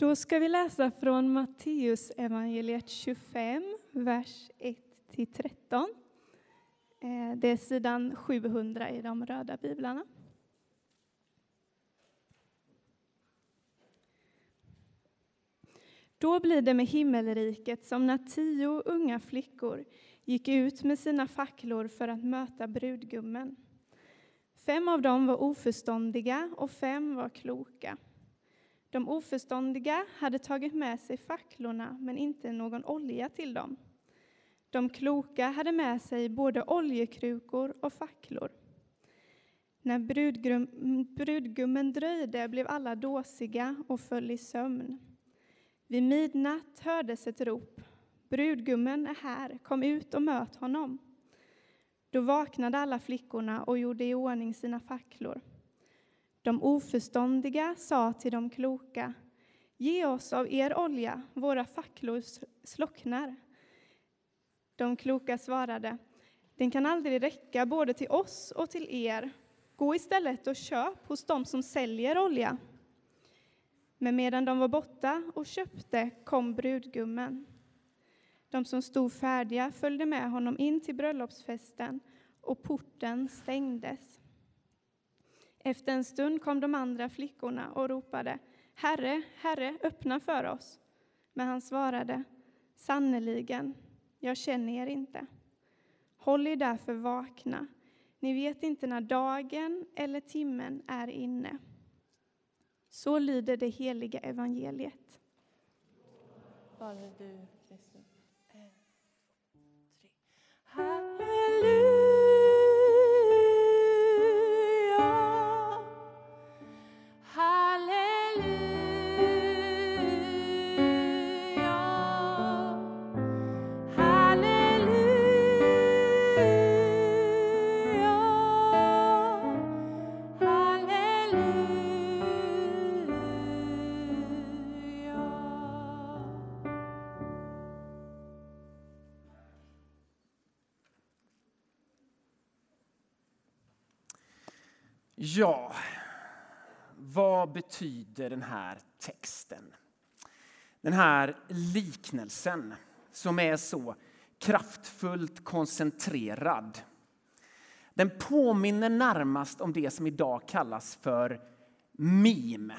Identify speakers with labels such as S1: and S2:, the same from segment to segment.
S1: Då ska vi läsa från Matteus evangeliet 25, vers 1-13. Eh, det är sidan 700 i de röda biblarna. Då blir det med himmelriket som när tio unga flickor gick ut med sina facklor för att möta brudgummen. Fem av dem var oförståndiga och fem var kloka. De oförståndiga hade tagit med sig facklorna men inte någon olja till dem. De kloka hade med sig både oljekrukor och facklor. När brudgummen dröjde blev alla dåsiga och föll i sömn. Vid midnatt hördes ett rop. Brudgummen är här, kom ut och möt honom. Då vaknade alla flickorna och gjorde i ordning sina facklor. De oförståndiga sa till de kloka, ge oss av er olja, våra facklor slocknar. De kloka svarade, den kan aldrig räcka både till oss och till er. Gå istället och köp hos dem som säljer olja. Men medan de var borta och köpte kom brudgummen. De som stod färdiga följde med honom in till bröllopsfesten och porten stängdes. Efter en stund kom de andra flickorna och ropade Herre, Herre, öppna för oss. Men han svarade Sannerligen, jag känner er inte. Håll er därför vakna. Ni vet inte när dagen eller timmen är inne. Så lyder det heliga evangeliet.
S2: Halleluja.
S3: Ja, vad betyder den här texten? Den här liknelsen som är så kraftfullt koncentrerad. Den påminner närmast om det som idag kallas för meme.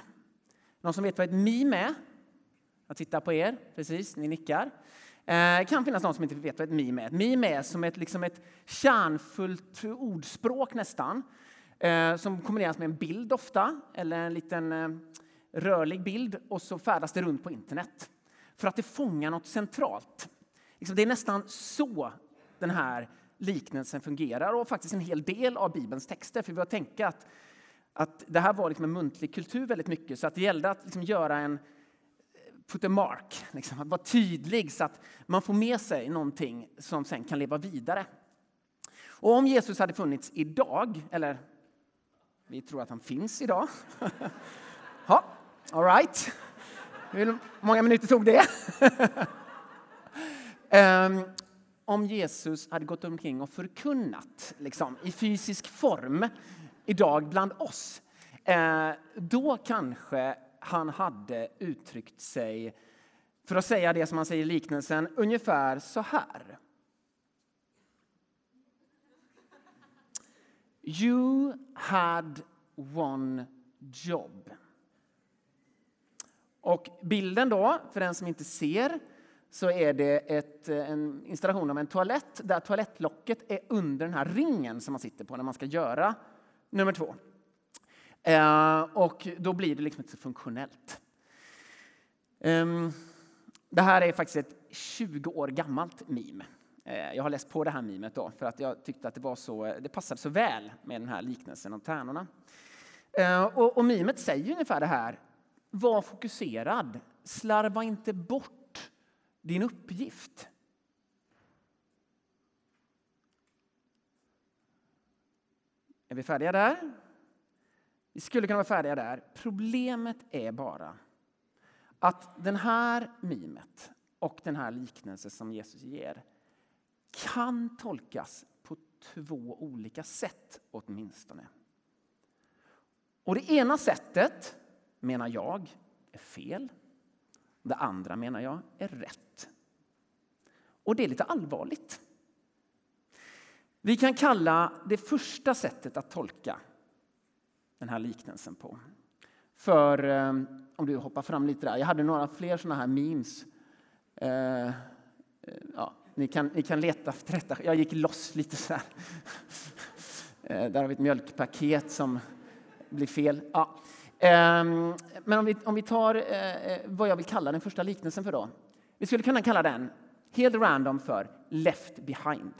S3: Någon som vet vad ett meme är? Jag tittar på er, precis, ni nickar. Eh, det kan finnas någon som inte vet vad ett meme är. Ett meme är som ett, liksom ett kärnfullt ordspråk nästan Eh, som kombineras med en bild ofta, eller en liten eh, rörlig bild och så färdas det runt på internet. För att det fångar något centralt. Liksom, det är nästan så den här liknelsen fungerar och faktiskt en hel del av Bibelns texter. För vi har tänkt att, att det här var liksom en muntlig kultur väldigt mycket så att det gällde att liksom göra en eh, put a mark, liksom, att vara tydlig så att man får med sig någonting som sen kan leva vidare. Och om Jesus hade funnits idag, eller vi tror att han finns idag. ja, all right. Hur många minuter tog det? um, om Jesus hade gått omkring och förkunnat liksom, i fysisk form idag bland oss, eh, då kanske han hade uttryckt sig, för att säga det som han säger i liknelsen, ungefär så här. You had one job. Och bilden då, för den som inte ser, så är det ett, eh, en installation av en toalett där toalettlocket är under den här ringen som man sitter på när man ska göra nummer två. Eh, och då blir det liksom inte så funktionellt. Eh, det här är faktiskt ett 20 år gammalt meme. Eh, jag har läst på det här mimet då för att jag tyckte att det, var så, eh, det passade så väl med den här liknelsen om tärnorna. Eh, och, och mimet säger ungefär det här. Var fokuserad. Slarva inte bort din uppgift. Är vi färdiga där? Vi skulle kunna vara färdiga där. Problemet är bara att den här mimet och den här liknelsen som Jesus ger kan tolkas på två olika sätt åtminstone. Och det ena sättet, menar jag, är fel. Det andra menar jag är rätt. Och det är lite allvarligt. Vi kan kalla det första sättet att tolka den här liknelsen på för, eh, om du hoppar fram lite där, jag hade några fler sådana här memes. Eh, eh, ja, ni, kan, ni kan leta efter detta. Jag gick loss lite så här. Eh, där har vi ett mjölkpaket som blir fel. Ja. Ehm, men om vi, om vi tar eh, eh, vad jag vill kalla den första liknelsen för då. Vi skulle kunna kalla den helt random för Left behind.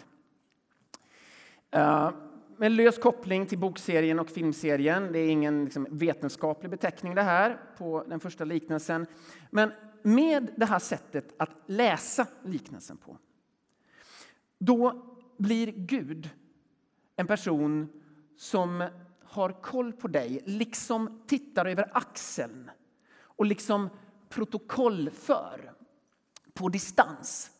S3: Med lös koppling till bokserien och filmserien. Det är ingen liksom, vetenskaplig beteckning det här på den första liknelsen. Men med det här sättet att läsa liknelsen på, då blir Gud en person som har koll på dig, liksom tittar över axeln och liksom protokollför på distans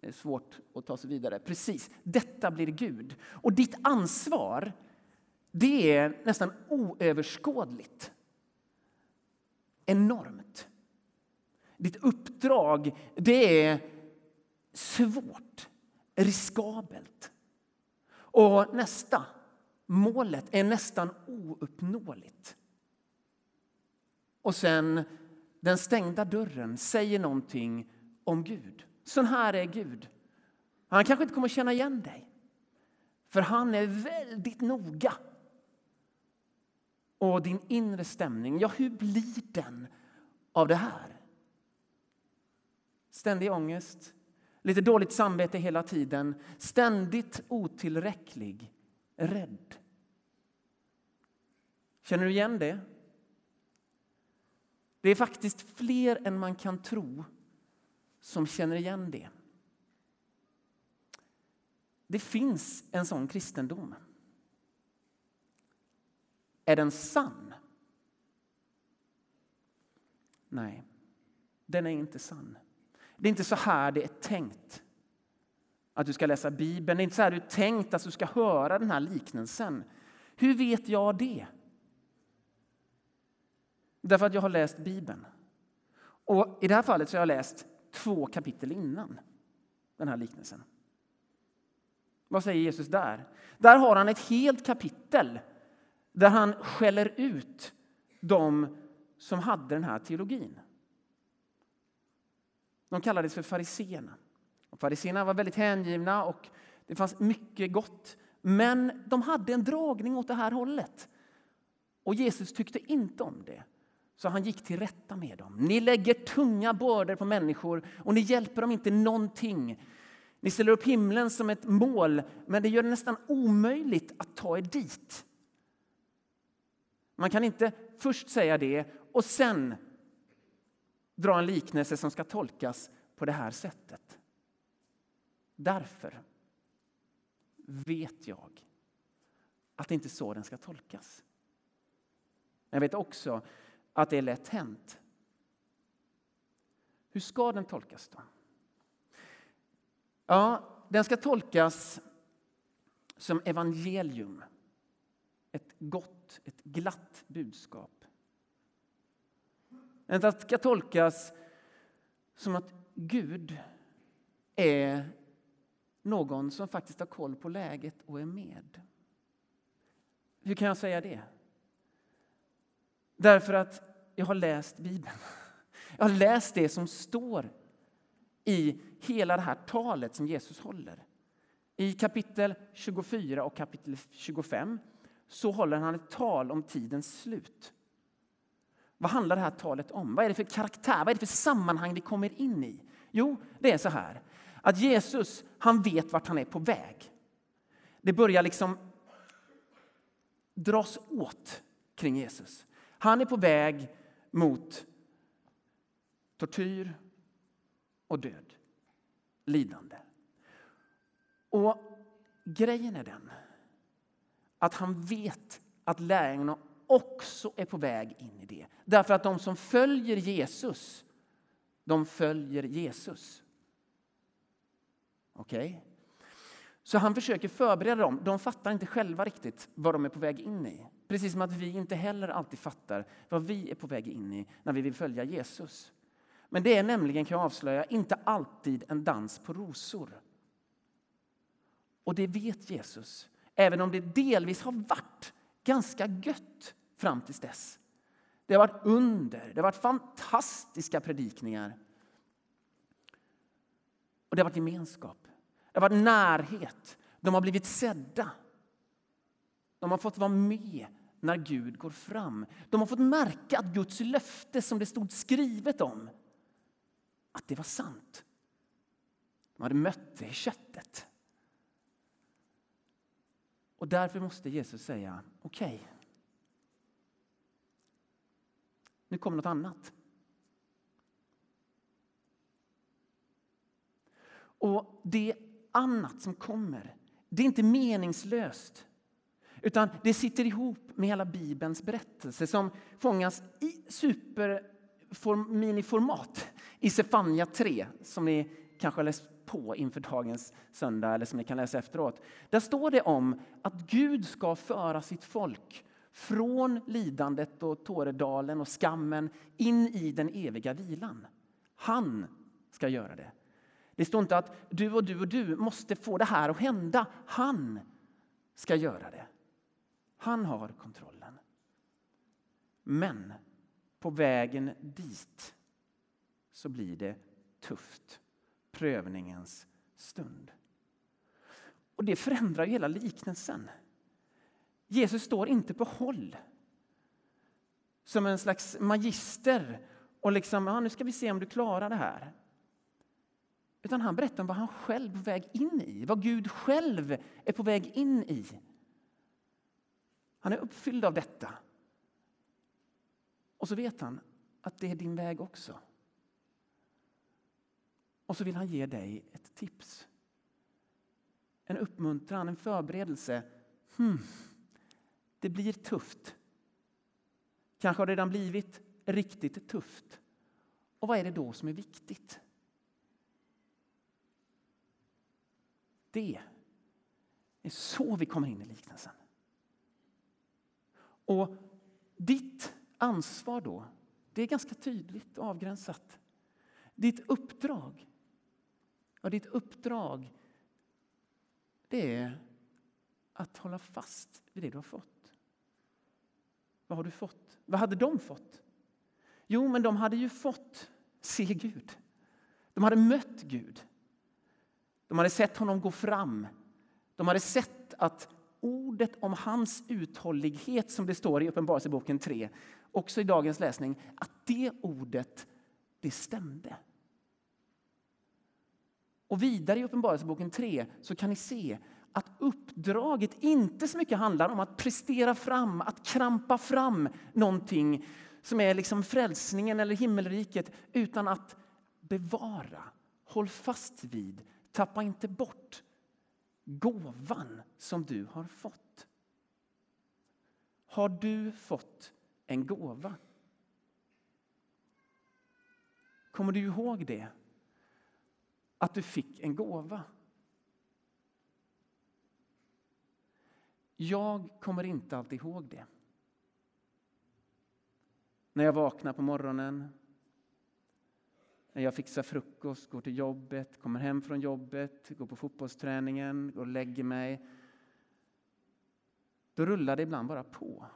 S3: det är svårt att ta sig vidare. Precis, detta blir Gud. Och ditt ansvar, det är nästan oöverskådligt. Enormt. Ditt uppdrag, det är svårt, riskabelt. Och nästa, målet, är nästan ouppnåeligt. Och sen, den stängda dörren säger någonting om Gud. Sån här är Gud. Han kanske inte kommer känna igen dig, för han är väldigt noga. Och din inre stämning, ja, hur blir den av det här? Ständig ångest, lite dåligt samvete hela tiden, ständigt otillräcklig, rädd. Känner du igen det? Det är faktiskt fler än man kan tro som känner igen det. Det finns en sån kristendom. Är den sann? Nej, den är inte sann. Det är inte så här det är tänkt att du ska läsa Bibeln. Det är inte så här du är tänkt att du ska höra den här liknelsen. Hur vet jag det? Därför att jag har läst Bibeln. Och I det här fallet så har jag läst två kapitel innan den här liknelsen. Vad säger Jesus där? Där har han ett helt kapitel där han skäller ut de som hade den här teologin. De kallades för fariseerna. Fariseerna var väldigt hängivna och det fanns mycket gott. Men de hade en dragning åt det här hållet. Och Jesus tyckte inte om det. Så han gick till rätta med dem. Ni lägger tunga bördor på människor och ni hjälper dem inte någonting. Ni ställer upp himlen som ett mål, men det gör det nästan omöjligt att ta er dit. Man kan inte först säga det och sen dra en liknelse som ska tolkas på det här sättet. Därför vet jag att det inte är så den ska tolkas. Jag vet också att det är lätt hänt. Hur ska den tolkas då? Ja, den ska tolkas som evangelium. Ett gott, ett glatt budskap. Den ska tolkas som att Gud är någon som faktiskt har koll på läget och är med. Hur kan jag säga det? Därför att jag har läst Bibeln. Jag har läst det som står i hela det här talet som Jesus håller. I kapitel 24 och kapitel 25 så håller han ett tal om tidens slut. Vad handlar det här talet om? Vad är det för karaktär? Vad är det för sammanhang vi kommer in i? Jo, det är så här att Jesus, han vet vart han är på väg. Det börjar liksom dras åt kring Jesus. Han är på väg mot tortyr och död, lidande. Och grejen är den att han vet att lärjungarna också är på väg in i det. Därför att de som följer Jesus, de följer Jesus. Okej? Okay? Så han försöker förbereda dem. De fattar inte själva riktigt vad de är på väg in i. Precis som att vi inte heller alltid fattar vad vi är på väg in i när vi vill följa Jesus. Men det är nämligen, kan jag avslöja, inte alltid en dans på rosor. Och det vet Jesus, även om det delvis har varit ganska gött fram till dess. Det har varit under, det har varit fantastiska predikningar. Och det har varit gemenskap, det har varit närhet. De har blivit sedda. De har fått vara med när Gud går fram. De har fått märka att Guds löfte som det stod skrivet om, att det var sant. De hade mött det i köttet. Och därför måste Jesus säga, okej. Okay, nu kommer något annat. Och det annat som kommer, det är inte meningslöst. Utan det sitter ihop med hela Bibelns berättelse som fångas i superminiformat i Sefania 3, som ni kanske har läst på inför dagens söndag eller som ni kan läsa efteråt. Där står det om att Gud ska föra sitt folk från lidandet och tåredalen och skammen in i den eviga vilan. Han ska göra det. Det står inte att du och du och du måste få det här att hända. Han ska göra det. Han har kontrollen. Men på vägen dit så blir det tufft. Prövningens stund. Och Det förändrar hela liknelsen. Jesus står inte på håll som en slags magister och liksom, ja, nu ska vi se om du klarar det här. Utan han berättar om vad han själv är på väg in i, vad Gud själv är på väg in i. Han är uppfylld av detta. Och så vet han att det är din väg också. Och så vill han ge dig ett tips. En uppmuntran, en förberedelse. Hmm, det blir tufft. Kanske har det redan blivit riktigt tufft. Och vad är det då som är viktigt? Det är så vi kommer in i liknelsen. Och ditt ansvar då, det är ganska tydligt avgränsat. Ditt uppdrag, ja, ditt uppdrag det är att hålla fast vid det du har fått. Vad har du fått? Vad hade de fått? Jo, men de hade ju fått se Gud. De hade mött Gud. De hade sett honom gå fram. De hade sett att ordet om hans uthållighet som det står i Uppenbarelseboken 3, också i dagens läsning, att det ordet, det stämde. Och vidare i Uppenbarelseboken 3 så kan ni se att uppdraget inte så mycket handlar om att prestera fram, att krampa fram någonting som är liksom frälsningen eller himmelriket, utan att bevara, håll fast vid, tappa inte bort gåvan som du har fått. Har du fått en gåva? Kommer du ihåg det? Att du fick en gåva? Jag kommer inte alltid ihåg det. När jag vaknar på morgonen, när jag fixar frukost, går till jobbet, kommer hem från jobbet, går på fotbollsträningen, går och lägger mig. Då rullar det ibland bara på.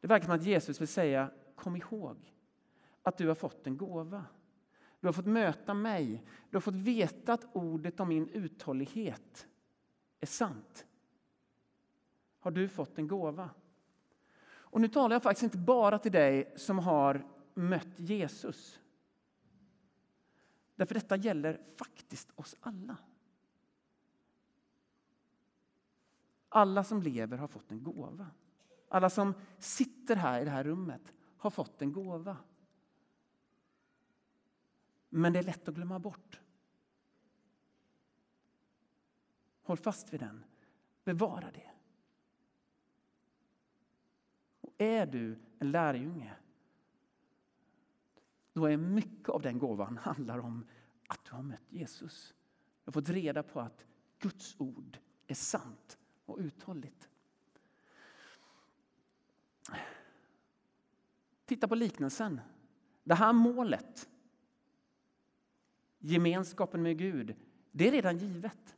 S3: Det verkar som att Jesus vill säga, kom ihåg att du har fått en gåva. Du har fått möta mig, du har fått veta att ordet om min uthållighet är sant. Har du fått en gåva? Och nu talar jag faktiskt inte bara till dig som har mött Jesus. Därför detta gäller faktiskt oss alla. Alla som lever har fått en gåva. Alla som sitter här i det här rummet har fått en gåva. Men det är lätt att glömma bort. Håll fast vid den. Bevara det. Och är du en lärjunge då är mycket av den gåvan handlar om att du har mött Jesus. Du har fått reda på att Guds ord är sant och uthålligt. Titta på liknelsen. Det här målet, gemenskapen med Gud, det är redan givet.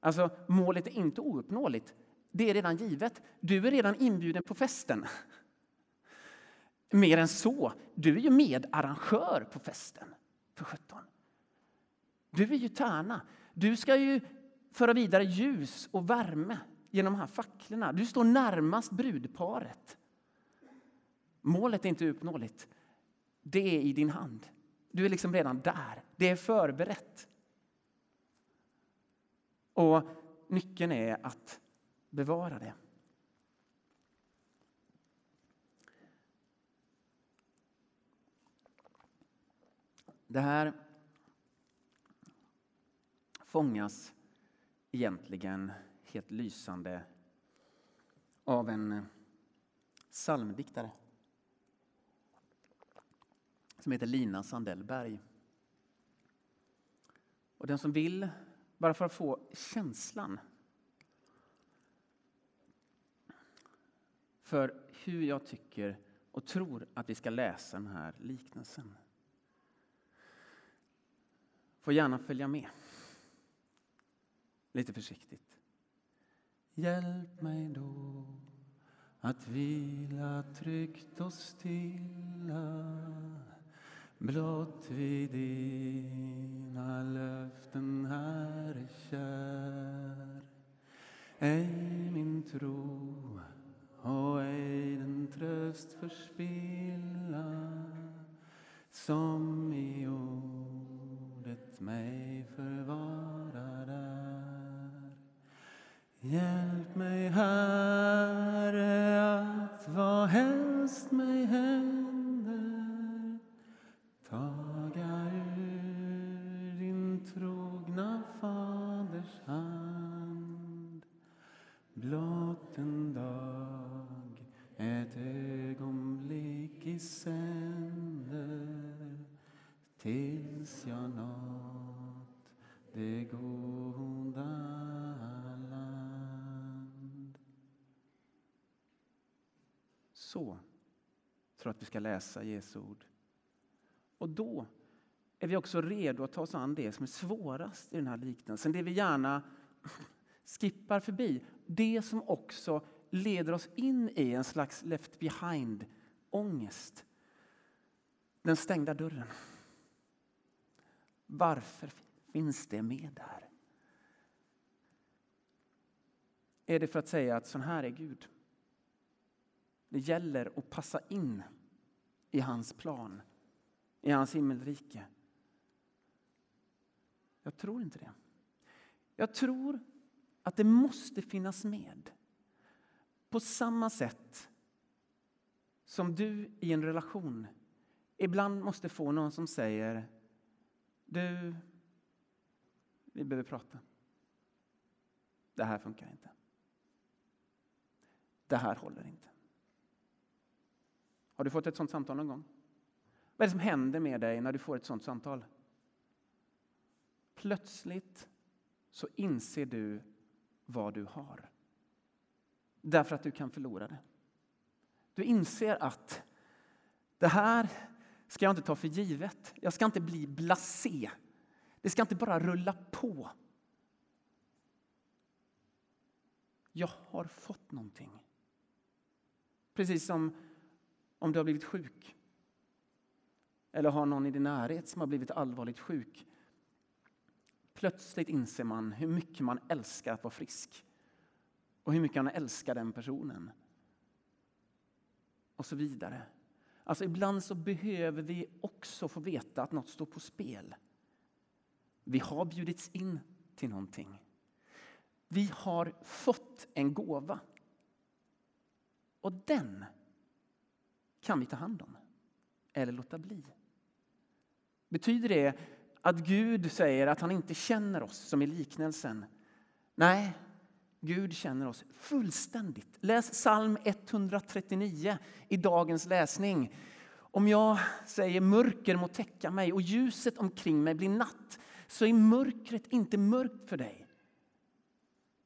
S3: Alltså, målet är inte ouppnåeligt. Det är redan givet. Du är redan inbjuden på festen. Mer än så, du är ju medarrangör på festen. För 17. Du är ju Tärna. Du ska ju föra vidare ljus och värme genom de här facklorna. Du står närmast brudparet. Målet är inte uppnåeligt. Det är i din hand. Du är liksom redan där. Det är förberett. Och nyckeln är att bevara det. Det här fångas egentligen helt lysande av en psalmdiktare som heter Lina Sandellberg. Och den som vill, bara för att få känslan för hur jag tycker och tror att vi ska läsa den här liknelsen får gärna följa med. Lite försiktigt. Hjälp mig då att vila tryggt och stilla blott vid dina löften, Herre kär. Ej min tro och ej den tröst förspilla som i ordet mig Så tror jag att vi ska läsa Jesu ord. Och då är vi också redo att ta oss an det som är svårast i den här liknelsen. Det vi gärna skippar förbi. Det som också leder oss in i en slags left behind-ångest. Den stängda dörren. Varför finns det med där? Är det för att säga att sån här är Gud? Det gäller att passa in i hans plan, i hans himmelrike. Jag tror inte det. Jag tror att det måste finnas med. På samma sätt som du i en relation ibland måste få någon som säger Du, vi behöver prata. Det här funkar inte. Det här håller inte. Har du fått ett sånt samtal någon gång? Vad är det som händer med dig när du får ett sånt samtal? Plötsligt så inser du vad du har. Därför att du kan förlora det. Du inser att det här ska jag inte ta för givet. Jag ska inte bli blasé. Det ska inte bara rulla på. Jag har fått någonting. Precis som om du har blivit sjuk eller har någon i din närhet som har blivit allvarligt sjuk. Plötsligt inser man hur mycket man älskar att vara frisk och hur mycket man älskar den personen. Och så vidare. Alltså ibland så behöver vi också få veta att något står på spel. Vi har bjudits in till någonting. Vi har fått en gåva. Och den kan vi ta hand om eller låta bli. Betyder det att Gud säger att han inte känner oss som i liknelsen? Nej, Gud känner oss fullständigt. Läs psalm 139 i dagens läsning. Om jag säger mörker må täcka mig och ljuset omkring mig blir natt så är mörkret inte mörkt för dig.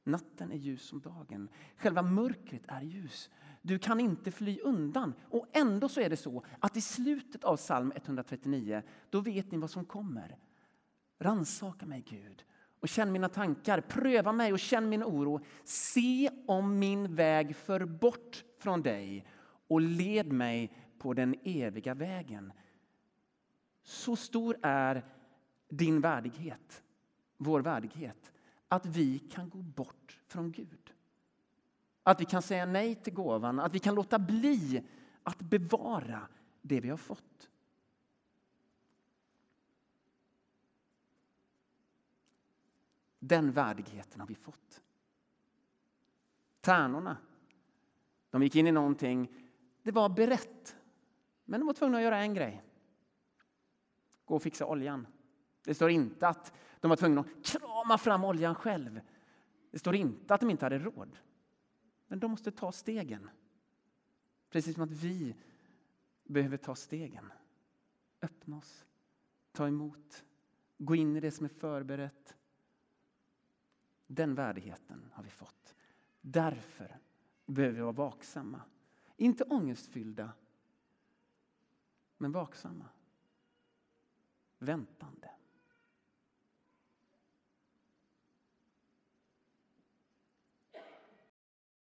S3: Natten är ljus som dagen. Själva mörkret är ljus. Du kan inte fly undan. Och ändå så är det så att i slutet av psalm 139, då vet ni vad som kommer. Ransaka mig, Gud, och känn mina tankar. Pröva mig och känn min oro. Se om min väg för bort från dig och led mig på den eviga vägen. Så stor är din värdighet, vår värdighet, att vi kan gå bort från Gud. Att vi kan säga nej till gåvan, att vi kan låta bli att bevara det vi har fått. Den värdigheten har vi fått. Tärnorna, de gick in i någonting, det var berett. Men de var tvungna att göra en grej. Gå och fixa oljan. Det står inte att de var tvungna att krama fram oljan själv. Det står inte att de inte hade råd. Men de måste ta stegen. Precis som att vi behöver ta stegen. Öppna oss, ta emot, gå in i det som är förberett. Den värdigheten har vi fått. Därför behöver vi vara vaksamma. Inte ångestfyllda, men vaksamma. Väntande.